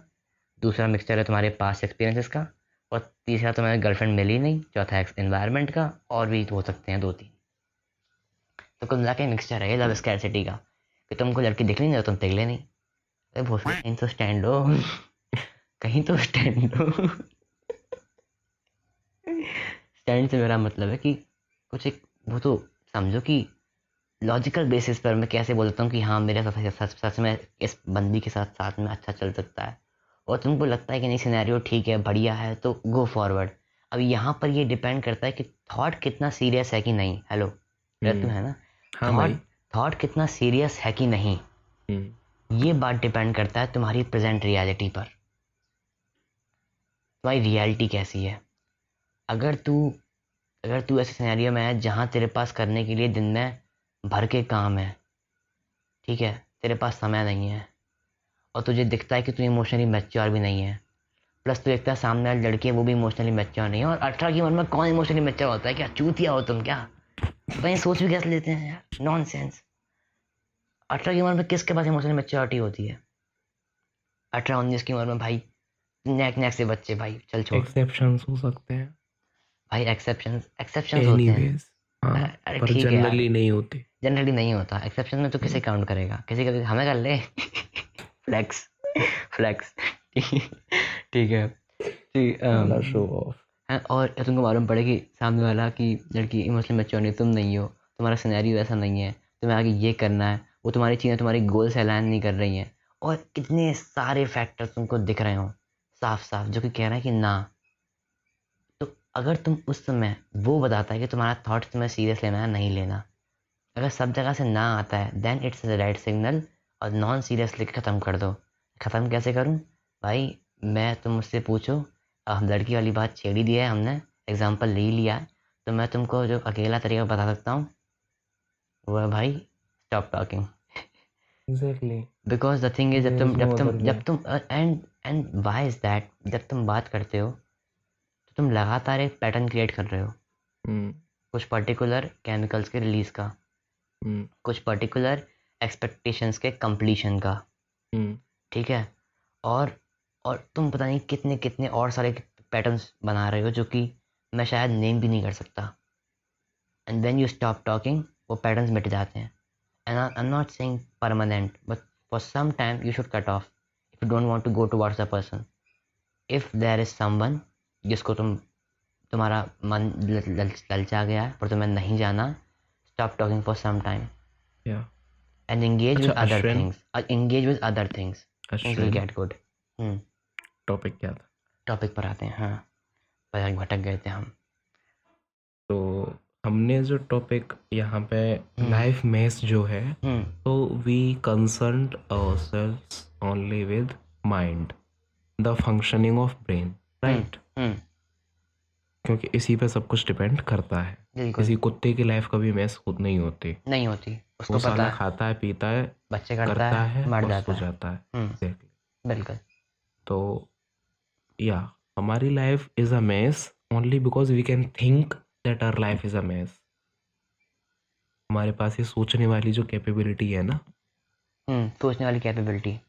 दूसरा मिक्सचर है तुम्हारे पास्ट एक्सपीरियंसेस का और तीसरा तुम्हारे गर्लफ्रेंड मिली नहीं चौथा इन्वायरमेंट का और भी हो सकते हैं दो तीन। तो कुल मिला के मिक्सचर है ये लव स्कैसिटी का। कि तुमको लड़की दिख नहीं तुम पिघले नहीं। अरे भोसड़ी कहीं तो स्टैंड हो। कहीं तो स्टैंड हो। स्टैंड से मेरा मतलब है कि कुछ एक वो तो समझो कि लॉजिकल बेसिस पर मैं कैसे बोलता हूँ कि हाँ मेरे साथ सच सच में इस बंदी के साथ साथ में अच्छा चल सकता है। और तुमको लगता है कि नहीं सिनेरियो ठीक है बढ़िया है तो गो फॉरवर्ड अब यहाँ पर ये डिपेंड करता है कि थॉट कितना सीरियस है कि नहीं। हेलो हम्म, तो है ना? हाँ भाई। थॉट कितना सीरियस है कि नहीं? हम्म, ये बात डिपेंड करता है तुम्हारी प्रेजेंट रियलिटी पर। तुम्हारी रियलिटी कैसी है? अगर तू अगर तू ऐसे सिनेरियो में है जहाँ तेरे पास करने के लिए दिन में भर के काम है ठीक है? तेरे पास समय नहीं है। और तुझे दिखता है कि तू इमोशनली मैच्योर भी नहीं है। प्लस तू देखता है सामने वाली लड़की है वो भी इमोशनली मैच्योर नहीं है। और अठारह की उम्र में कौन इमोशनली मैच्योर होता है? क्या चूतिया हो तुम क्या? भाई सोच भी कैसे लेते हैं यार? नॉन सेंस अठारह की उम्र में किसके पास इमोशनल मैच्योरिटी होती है? अठारह उन्नीस की उम्र में भाई नेक नेक से बच्चे भाई चल छोड़। एक्सेप्शंस हो सकते हैं। भाई एक्सेप्शन एक्सेप्शन होते हैं। हाँ अरे ठीक है जनरली नहीं होते। जनरली नहीं होता। एक्सेप्शन में तो किसे काउंट करेगा? किसी का हमें कर ले। फ्लेक्स फ्लेक्स ठीक है। ठीक, अम, शो ऑफ़ है, और तुमको मालूम पड़े कि सामने वाला की लड़की इमोशनल मैच्योर नहीं, तुम नहीं हो, तुम्हारा सिनेरियो ऐसा नहीं है, तुम्हें आगे ये करना है, वो तुम्हारी चीज़ें, तुम्हारी गोल से अलाइन नहीं कर रही हैं। और कितने सारे फैक्टर तुमको दिख रहे हो साफ़ साफ़ जो कि कह रहे हैं कि ना। तो अगर तुम उस समय वो बताता है कि तुम्हारा थॉट तुम्हें सीरियस लेना है, नहीं लेना। अगर सब जगह से ना आता है then it's the right signal और नॉन सीरियस लेके ख़त्म कर दो। ख़त्म कैसे करूँ? भाई, मैं तुम मुझसे पूछो हम लड़की वाली बात छेड़ ही दिया है हमने एग्ज़ाम्पल ले लिया है। तो मैं तुमको जो अकेला तरीका बता सकता हूँ वो है भाई stop talking exactly because the thing is जब तुम जब तुम जब तुम and and why is that जब तुम बात करते हो तो तुम लगातार एक पैटर्न क्रिएट कर रहे हो। हम्म कुछ पर्टिकुलर केमिकल्स के रिलीज़ का। हम्म कुछ पर्टिकुलर एक्सपेक्टेशंस के कंप्लीशन का। हम्म ठीक है? और और तुम पता नहीं कितने कितने और सारे पैटर्न्स बना रहे हो जो कि मैं शायद नेम भी नहीं कर सकता। And then you stop talking वो पैटर्न्स मिट जाते हैं। And I am not saying permanent but for some time you should cut off if you don't want to go towards a person if there is some जिसको तुम तुम्हारा मन ललचा गया है और तुम्हें नहीं जाना stop talking for some time and engage with other things engage with other things get good hmm topic क्या था? टॉपिक पर आते हैं हाँ। पर भटक गए थे हम। तो हमने जो टॉपिक यहाँ पे हम्म। लाइफ मैस जो है हम्म। तो we concern ourselves only with mind the functioning of brain right hmm क्योंकि इसी पे सब कुछ डिपेंड करता है। किसी कुत्ते की लाइफ कभी मैस खुद नहीं होती। नहीं होती। उसको वो पता साला है। खाता है पीता है बच्चे करता, करता है, है मर जाता है। जाता है। हम्म। बिल्कुल। तो या हमारी life is a mess only because we can think that our life is a mess हमारे पास ये सोचने वाली जो कैपेबिलिटी है ना हम्म सोचने वाली कैपेबिलिटी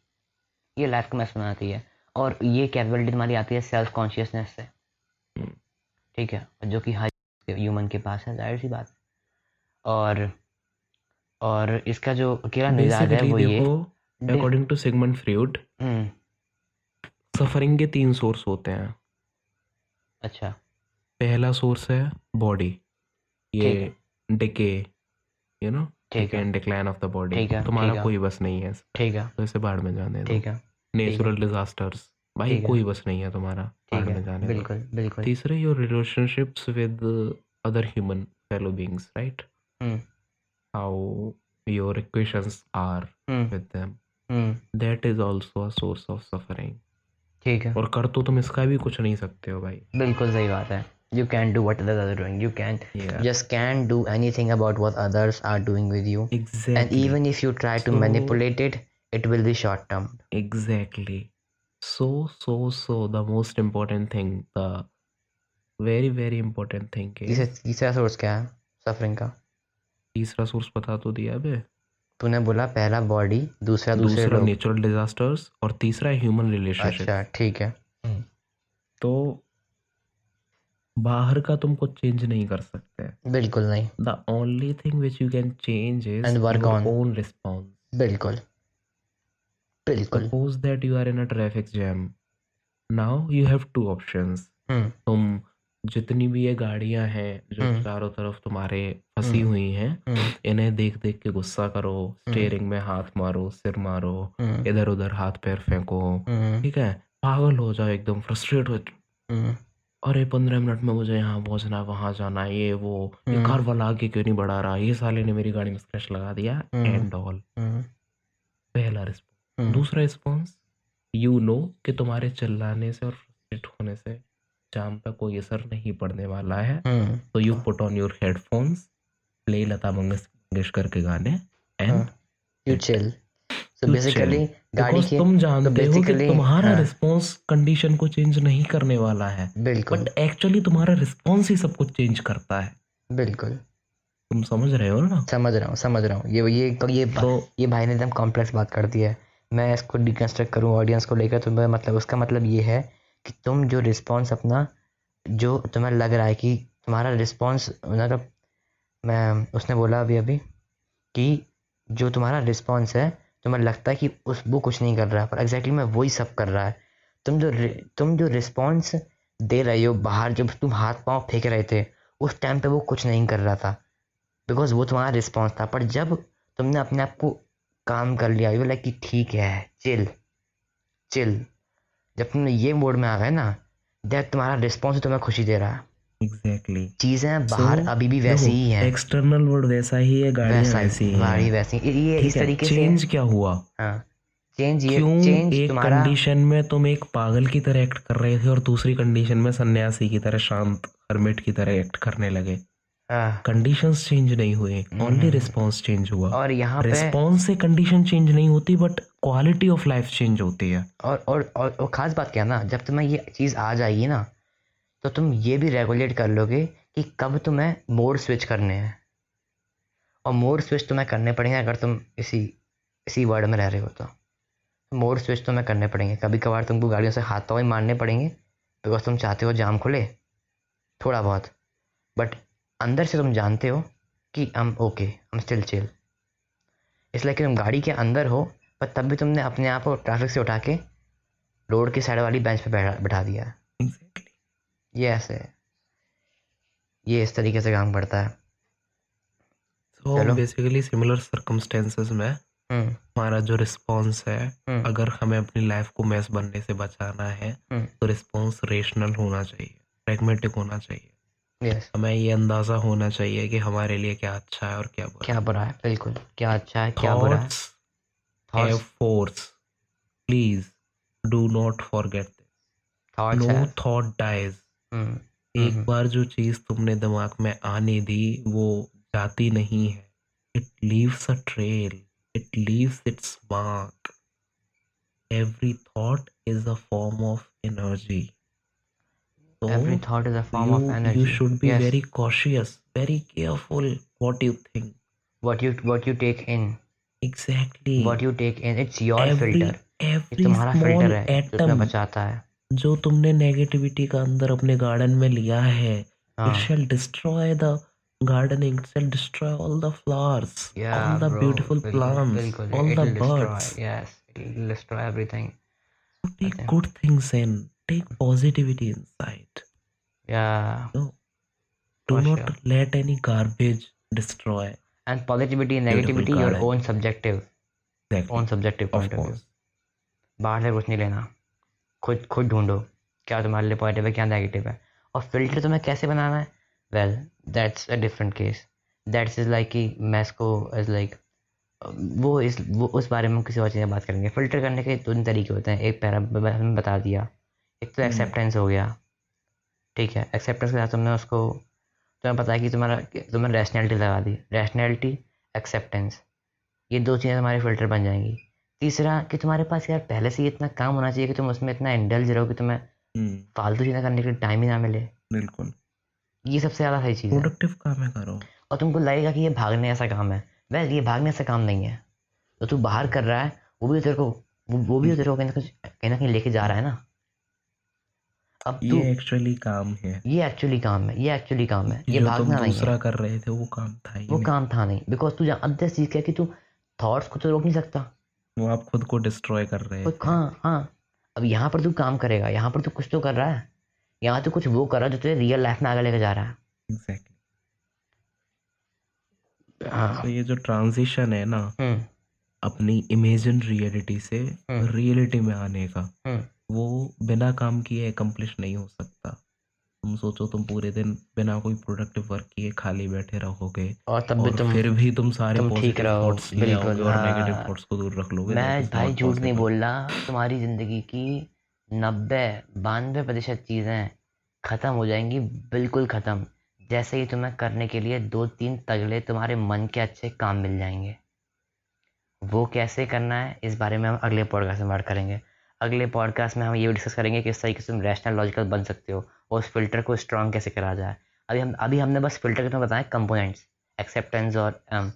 ये लाइफ को मैस बनाती है। और ये कैपेबिलिटी तुम्हारी आती है सेल्फ कॉन्शियसनेस से। हम्म। ठीक है? जो कि हर ह्यूमन के पास है ज़ाहिर सी बात। और और इसका जो अकेला मिजाज है वो ये according to Sigmund Freud suffering के तीन सोर्स होते हैं। अच्छा। पहला सोर्स है बॉडी। ये डिके यू नो ठीक and decline of the body तुम्हारा कोई बस नहीं है ठीक है। तो इसे बाढ़ में जाने ठीक है। नेचुरल डिजास्टर्स भाई कोई बस नहीं है तुम्हारा बाढ़ में जाने बिल्कुल बिल्कुल। तीसरे your relationships with other human fellow beings right how your equations are with them that is also a source of suffering ठीक है। और कर तो तुम इसका भी कुछ नहीं सकते हो भाई। बिल्कुल सही बात है। You can do what other are doing you can just can do anything about what others are doing with you and even if you try to manipulate it it will be short term exactly so so so the most important thing the very very important thing तीसरा source क्या है? Suffering का। तीसरा source बता तो दिया अभी तूने बोला पहला बॉडी दूसरा दूसरे दूसरा लोग। नेचुरल डिजास्टर्स और तीसरा ह्यूमन रिलेशनशिप अच्छा ठीक है। तो बाहर का तुम कुछ चेंज नहीं कर सकते। बिल्कुल नहीं। The only thing which you can change is and work on. Own response बिल्कुल। बिल्कुल। Suppose that you are in a traffic jam now you have two options हम्म। तुम जितनी भी ये गाड़ियाँ हैं जो हम्म। चारों तरफ़ तुम्हारे फंसी हम्म। हुई हैं हम्म। इन्हें देख देख के गुस्सा करो स्टेयरिंग में हाथ मारो सिर मारो इधर उधर हाथ पैर फेंको ठीक है? पागल हो जाओ एकदम फ्रस्ट्रेट हो हम्म। अरे पंद्रह मिनट में मुझे यहाँ पहुँचना है वहाँ जाना है ये वो ये। कार वाला आगे क्यों नहीं बढ़ा रहा? ये साले ने मेरी गाड़ी में स्क्रैच लगा दिया। एंड ऑल पहला रिस्पॉन्स दूसरा रिस्पॉन्स यू नो कि तुम्हारे चिल्लाने से और फ्रस्ट्रेट होने से जाम पे कोई असर नहीं पड़ने वाला है। तो you put on your headphones play Lata Mangeshkar के गाने एंड हाँ, chill. so You basically गाड़ी के तुम जानते हो कि तुम्हारा हाँ। रिस्पॉन्स कंडीशन को चेंज नहीं करने वाला है। बट एक्चुअली तुम्हारा रिस्पॉन्स ही सब कुछ चेंज करता है। बिल्कुल। तुम समझ रहे हो ना? समझ रहा हूँ समझ रहा हूँ। ये ये ये तो ये भाई ने एकदम कॉम्प्लेक्स बात कर दी है। मैं इसको डिकन्स्ट्रक्ट करूँ ऑडियंस को लेकर तो मतलब उसका मतलब ये है कि तुम जो रिस्पॉन्स अपना, जो तुम्हें लग रहा है कि तुम्हारा रिस्पॉन्स मतलब मैं, उसने बोला अभी अभी, कि जो तुम्हारा रिस्पॉन्स है, तुम्हें लगता है कि उस वो कुछ नहीं कर रहा है पर एग्जैक्टली exactly मैं वही सब कर रहा है। तुम जो तुम जो रिस्पॉन्स दे रहे हो बाहर, जब तुम हाथ पाँव फेंक रहे थे, उस टाइम पे वो कुछ नहीं कर रहा था बिकॉज़ वो तुम्हारा रिस्पॉन्स था। पर जब तुमने अपने आप को काम कर लिया यू लाइक कि ठीक है चिल चिल जब तुम ये मोड में आ गए ना दैट तुम्हारा रिस्पॉन्स तुम्हें खुशी दे रहा है। एग्जैक्टली चीज़ें बाहर अभी भी वैसी ही हैं। एक्सटर्नल वर्ड वैसा ही है गाड़ियाँ वैसा वैसी ही। ही गाड़ी हैं वैसी। ये इस तरीके से चेंज क्या हुआ? हाँ चेंज ये क्यों चेंज एक तुम्हारा कंडीशन में तुम एक पागल की तरह एक्ट कर रहे थे और दूसरी कंडीशन में सन्यासी की तरह शांत हर्मिट की तरह एक्ट करने लगे? हाँ, कंडीशंस चेंज नहीं हुए। ओनली। रिस्पॉन्स चेंज हुआ। और यहाँ पे रिस्पॉन्स से कंडीशन चेंज नहीं होती but quality of life change होती है। और और और, और खास बात क्या ना जब तुम्हें ये चीज़ आ जाएगी ना तो तुम ये भी रेगुलेट कर लोगे कि कब तुम्हें मोड स्विच करने हैं। और मोड स्विच तुम्हें करने पड़ेंगे अगर तुम इसी इसी वर्ड में रह रहे हो तो। मोड स्विच तुम्हें करने पड़ेंगे। कभी कभार तुमको गाड़ियों से हाथ तो ही मारने पड़ेंगे बिकॉज़ तुम चाहते हो जाम खुले थोड़ा बहुत। बट अंदर से तुम जानते हो कि हम ओके हम स्टिल चिल इसलिए कि तुम गाड़ी के अंदर हो पर तब भी तुमने अपने आप को ट्रैफ़िक से उठा के रोड की साइड वाली बेंच पे बैठा बिठा दिया. एग्जैक्टली ये ऐसे ये इस तरीके से काम करता है. तो बेसिकली सिमिलर सर्कमस्टेंसेस में हम्म. हमारा जो रिस्पॉन्स है हम्म. अगर हमें अपनी लाइफ को मैस बनने से बचाना है हम्म. तो रिस्पॉन्स रेशनल होना चाहिए प्रैग्मेटिक होना चाहिए. यस हमें ये अंदाज़ा होना चाहिए कि हमारे लिए क्या अच्छा है और क्या बुरा। क्या बुरा है? बिल्कुल। क्या अच्छा है क्या बुरा है? Thoughts have thoughts force please do not forget thoughts no है थॉट डाइज हम्म एक हम्म। बार जो चीज़ तुमने दिमाग में आने दी वो जाती नहीं है। It leaves a trail it leaves its mark every thought is a form of energy so every thought is a form you, of energy you should be yes. very cautious very careful what you think what you what you take in exactly what you take in it's your every filter every तुम्हारा filter है atom बचाता है जो तुमने negativity का अंदर अपने garden में लिया है हाँ it shall destroy the gardening it shall destroy all the flowers yeah all the bro, beautiful बिल्कुल, plants बिल्कुल, all the it'll destroy birds yes it'll destroy everything So take good things in take positivity inside yeah no do For not sure. let any garbage destroy and positivity and negativity your garden. own subjective exactly own subjective point of view बाहर से कुछ नहीं लेना खुद खुद ढूंढो क्या तुम्हारे लिए पॉजिटिव है क्या नेगेटिव है और फ़िल्टर तुम्हें कैसे बनाना है well that's a different case that's is like कि मैं इसको इज़ लाइक वो इस वो उस बारे में हम किसी और चीज़ में बात करेंगे फ़िल्टर करने के दो तीन तरीके होते हैं एक पैरा हमने बता दिया एक तो। एक्सेप्टेंस हो गया। ठीक है एक्सेप्टेंस के साथ तुमने उसको तुम्हें पता है कि तुम्हारा तुमने रैशनैलिटी लगा दी। रैशनैलिटी एक्सेप्टेंस ये दो चीज़ें तुम्हारे फ़िल्टर बन जाएँगी। तीसरा कि तुम्हारे पास यार पहले से ही इतना काम होना चाहिए कि तुम उसमें इतना इंडल्ज रहो कि तुम्हें हम्म। फालतू चीज़ें करने के लिए टाइम ही ना मिले। बिल्कुल। ये सबसे ज़्यादा सही चीज़ प्रोडक्टिव काम है करो। और तुमको लगेगा कि ये भागने ऐसा काम है। वैल ये भागने ऐसा काम नहीं है। तो तू बाहर कर रहा है वो भी तेरे को वो, भी तेरे को कहीं ना कहीं कहीं ना कहीं लेके जा रहा है ना। अब ये एक्चुअली काम है। ये एक्चुअली काम है ये एक्चुअली काम है। ये भागना नहीं दूसरा कर रहे थे वो काम था ही वो काम था नहीं बिकॉज़ तू अंदर सीख गया कि तू थॉट्स को तो रोक नहीं सकता। वो आप खुद को डिस्ट्रॉय कर रहे थे। हाँ हाँ। अब यहाँ पर तू काम करेगा यहाँ पर तू कुछ तो कर रहा है। यहाँ तो कुछ वो कर रहा है जो तुझे रियल लाइफ में आगे लेके जा रहा है। हाँ। तो ये जो ट्रांजिशन है ना हम्म। अपनी इमेजिन रियलिटी से हम्म। रियलिटी में आने का हम्म। वो बिना काम किए अकम्प्लिश नहीं हो सकता। तुम सोचो तुम पूरे दिन बिना कोई प्रोडक्टिव वर्क किए खाली बैठे रहोगे और तब भी तुम फिर भी तुम सारे तुम ठीक रहो, बिल्कुल, और नेगेटिव। थॉट्स को दूर रख लोगे मैं भाई झूठ नहीं बोल रहा तुम्हारी ज़िंदगी की नब्बे बानवे प्रतिशत चीज़ें ख़त्म हो जाएँगी बिल्कुल ख़त्म। जैसे ही तुम्हें करने के लिए दो तीन तगड़े तुम्हारे मन के अच्छे काम मिल जाएँगे। वो कैसे करना है इस बारे में हम अगले पॉडकास्ट में बात करेंगे। अगले पॉडकास्ट में हम ये डिस्कस करेंगे किस तरीके से तुम रैशनल लॉजिकल बन सकते हो और उस फ़िल्टर को स्ट्रॉन्ग कैसे करा जाए। अभी हम अभी हमने बस फ़िल्टर के तुम्हें बताया कंपोनेंट्स एक्सेप्टेंस और um,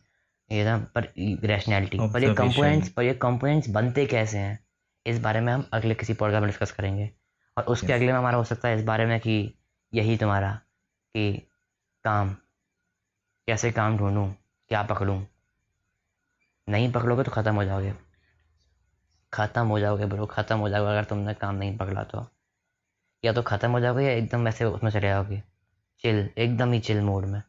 ये ना पर रैशनैलिटी पर ये. कंपोनेंट्स पर ये कंपोनेंट्स बनते कैसे हैं इस बारे में हम अगले किसी पॉडकास्ट में डिस्कस करेंगे। और उसके अगले में हमारा हो सकता है इस बारे में कि यही तुम्हारा कि काम कैसे काम ढूंढूं क्या पकड़ूं। नहीं पकड़ोगे तो ख़त्म हो जाओगे। ख़त्म हो जाओगे ब्रो ख़त्म हो जाओगे अगर तुमने काम नहीं पकड़ा तो। या तो ख़त्म हो जाओगे या एकदम वैसे उसमें चले जाओगे चिल एकदम ही चिल मोड में।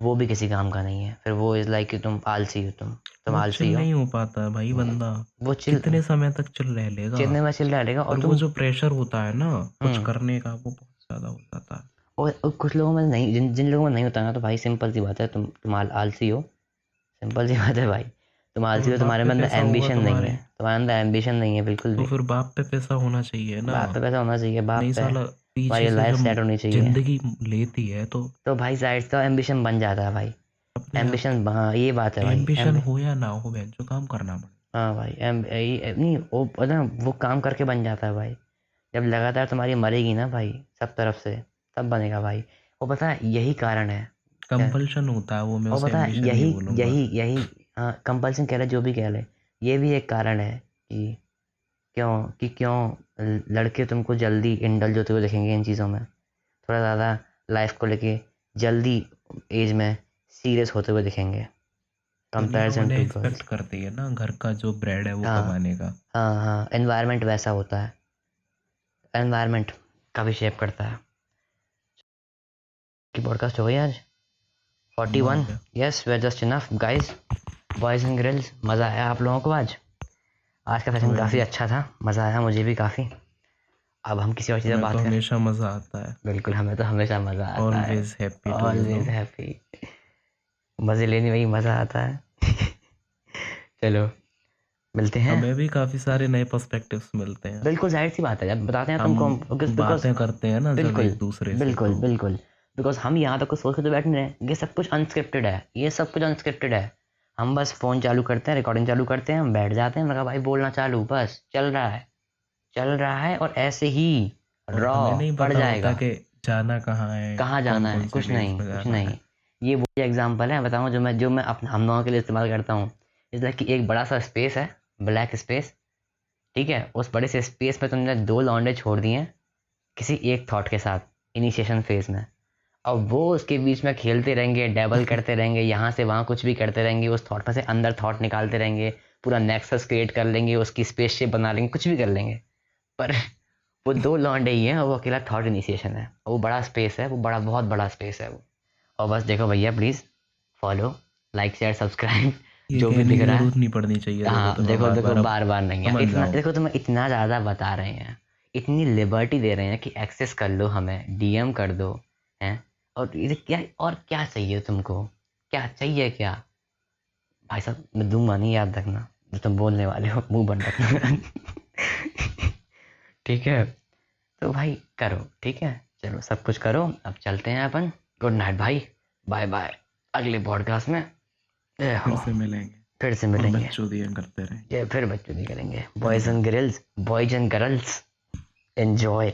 वो भी किसी काम का नहीं है। फिर वो इज़ लाइक कि तुम आलसी हो तुम तुम आलसी हो। नहीं हो पाता भाई बंदा। वो चिल कितने समय तक चिल रह लेगा? चिलने में चिल रहेगा और और वो जो प्रेशर होता है ना कुछ हम्म। करने का वो बहुत ज़्यादा हो जाता है। और, और कुछ लोगों में नहीं जिन जिन लोगों में नहीं होता ना तो भाई सिंपल सी बात है तुम तुम आलसी हो। सिंपल सी बात है भाई। तुम आलसी हो तुम्हारे में अंदर एम्बिशन नहीं है। तुम्हारे अंदर एम्बिशन नहीं है बिल्कुल तो फिर बाप पे पैसा होना चाहिए ना। बाप पे पैसा होना चाहिए बाप पे। से लाइफ सेट होनी चाहिए। ज़िंदगी लेती है तो तो भाई साइड का एम्बिशन बन जाता है भाई। एम्बिशन हाँ ये बात है भाई। एम्बिशन हो या ना हो बहन जो काम करना पड़े। हाँ भाई एम नहीं वो पता वो काम करके बन जाता है भाई। जब लगातार तुम्हारी मरेगी ना भाई सब तरफ़ से तब बनेगा भाई। वो पता है यही कारण है। कंपल्शन होता है वो मैं पता यही यही यही हाँ कंपल्सन कह ले जो भी कह ले ये भी एक कारण है कि क्यों कि क्यों लड़के तुमको जल्दी इंडल्ज होते हुए देखेंगे इन चीज़ों में। थोड़ा ज़्यादा लाइफ को लेके जल्दी एज में सीरियस होते हुए दिखेंगे। कंपैरिजन टू एक्सपेक्ट करती है ना घर का जो ब्रेड है वो हाँ। कमाने का। हाँ हाँ एनवायरनमेंट वैसा होता है। एनवायरनमेंट काफ़ी शेप करता है। की पॉडकास्ट हो गई आज? Forty one. Yes way just enough guys boys and girls मज़ा आया आप लोगों को आज? आज का सेशन काफ़ी अच्छा था मज़ा आया मुझे भी काफ़ी। अब हम किसी और चीज़ बात तो करें। हमेशा मज़ा आता है। बिल्कुल हमें तो हमेशा मज़ा आता है। ऑलवेज हैप्पी ऑलवेज हैप्पी मज़े लेने में ही मज़ा आता है। चलो मिलते हैं। हमें भी काफ़ी सारे नए पर्सपेक्टिव्स मिलते हैं। बिल्कुल ज़ाहिर सी बात है। जब बताते हैं तुमको बातें करते हैं ना बिल्कुल दूसरे बिल्कुल तो। बिल्कुल। बिकॉज़ हम यहाँ तक कुछ सोच के तो बैठ रहे। ये सब कुछ अनस्क्रिप्टेड है। ये सब कुछ अनस्क्रिप्टेड है। हम बस फ़ोन चालू करते हैं रिकॉर्डिंग चालू करते हैं हम बैठ जाते हैं लगा भाई बोलना चालू बस चल रहा है चल रहा है और ऐसे ही रॉ पड़ जाएगा। कि जाना कहाँ है कहाँ जाना है? कुछ नहीं कुछ नहीं। ये वो एग्ज़ाम्पल है बताऊँ जो मैं जो मैं अपने हम लोगों के लिए इस्तेमाल करता हूँ। इस लाइक कि एक बड़ा सा स्पेस है ब्लैक स्पेस ठीक है? उस बड़े से स्पेस में तुमने दो लौंडे छोड़ दिए हैं किसी एक थॉट के साथ इनिशिएशन फ़ेज़ में। अब वो उसके बीच में खेलते रहेंगे डबल करते रहेंगे यहाँ से वहाँ कुछ भी करते रहेंगे उस थॉट में से अंदर थॉट निकालते रहेंगे पूरा नेक्सस क्रिएट कर लेंगे उसकी स्पेसशिप बना लेंगे कुछ भी कर लेंगे। पर वो दो लॉन्डे ही हैं और वो अकेला थॉट इनिशिएशन है। वो बड़ा स्पेस है वो बड़ा बहुत बड़ा स्पेस है वो। और बस देखो भैया please follow like share subscribe जो भी दिख रहा है। नहीं पड़नी चाहिए हाँ देखो देखो बार बार नहीं है। इतना देखो तुम्हें इतना ज़्यादा बता रहे हैं। इतनी लिबर्टी दे रहे हैं कि एक्सेस कर लो हमें डीएम कर दो हैं। और ये क्या और क्या चाहिए तुमको? क्या चाहिए क्या? भाई साहब मैं दूँगा नहीं याद रखना। जो तुम बोलने वाले हो मुँह बंद रखना। ठीक है? तो भाई करो ठीक है? चलो सब कुछ करो। अब चलते हैं अपन। गुड नाइट भाई। बाय बाय अगले पॉडकास्ट में। फिर से मिलेंगे। फिर से मिलेंगे। बच्चों दिया करते रहेंगे फिर बच्चों करेंगे। Boys and girls boys and girls enjoy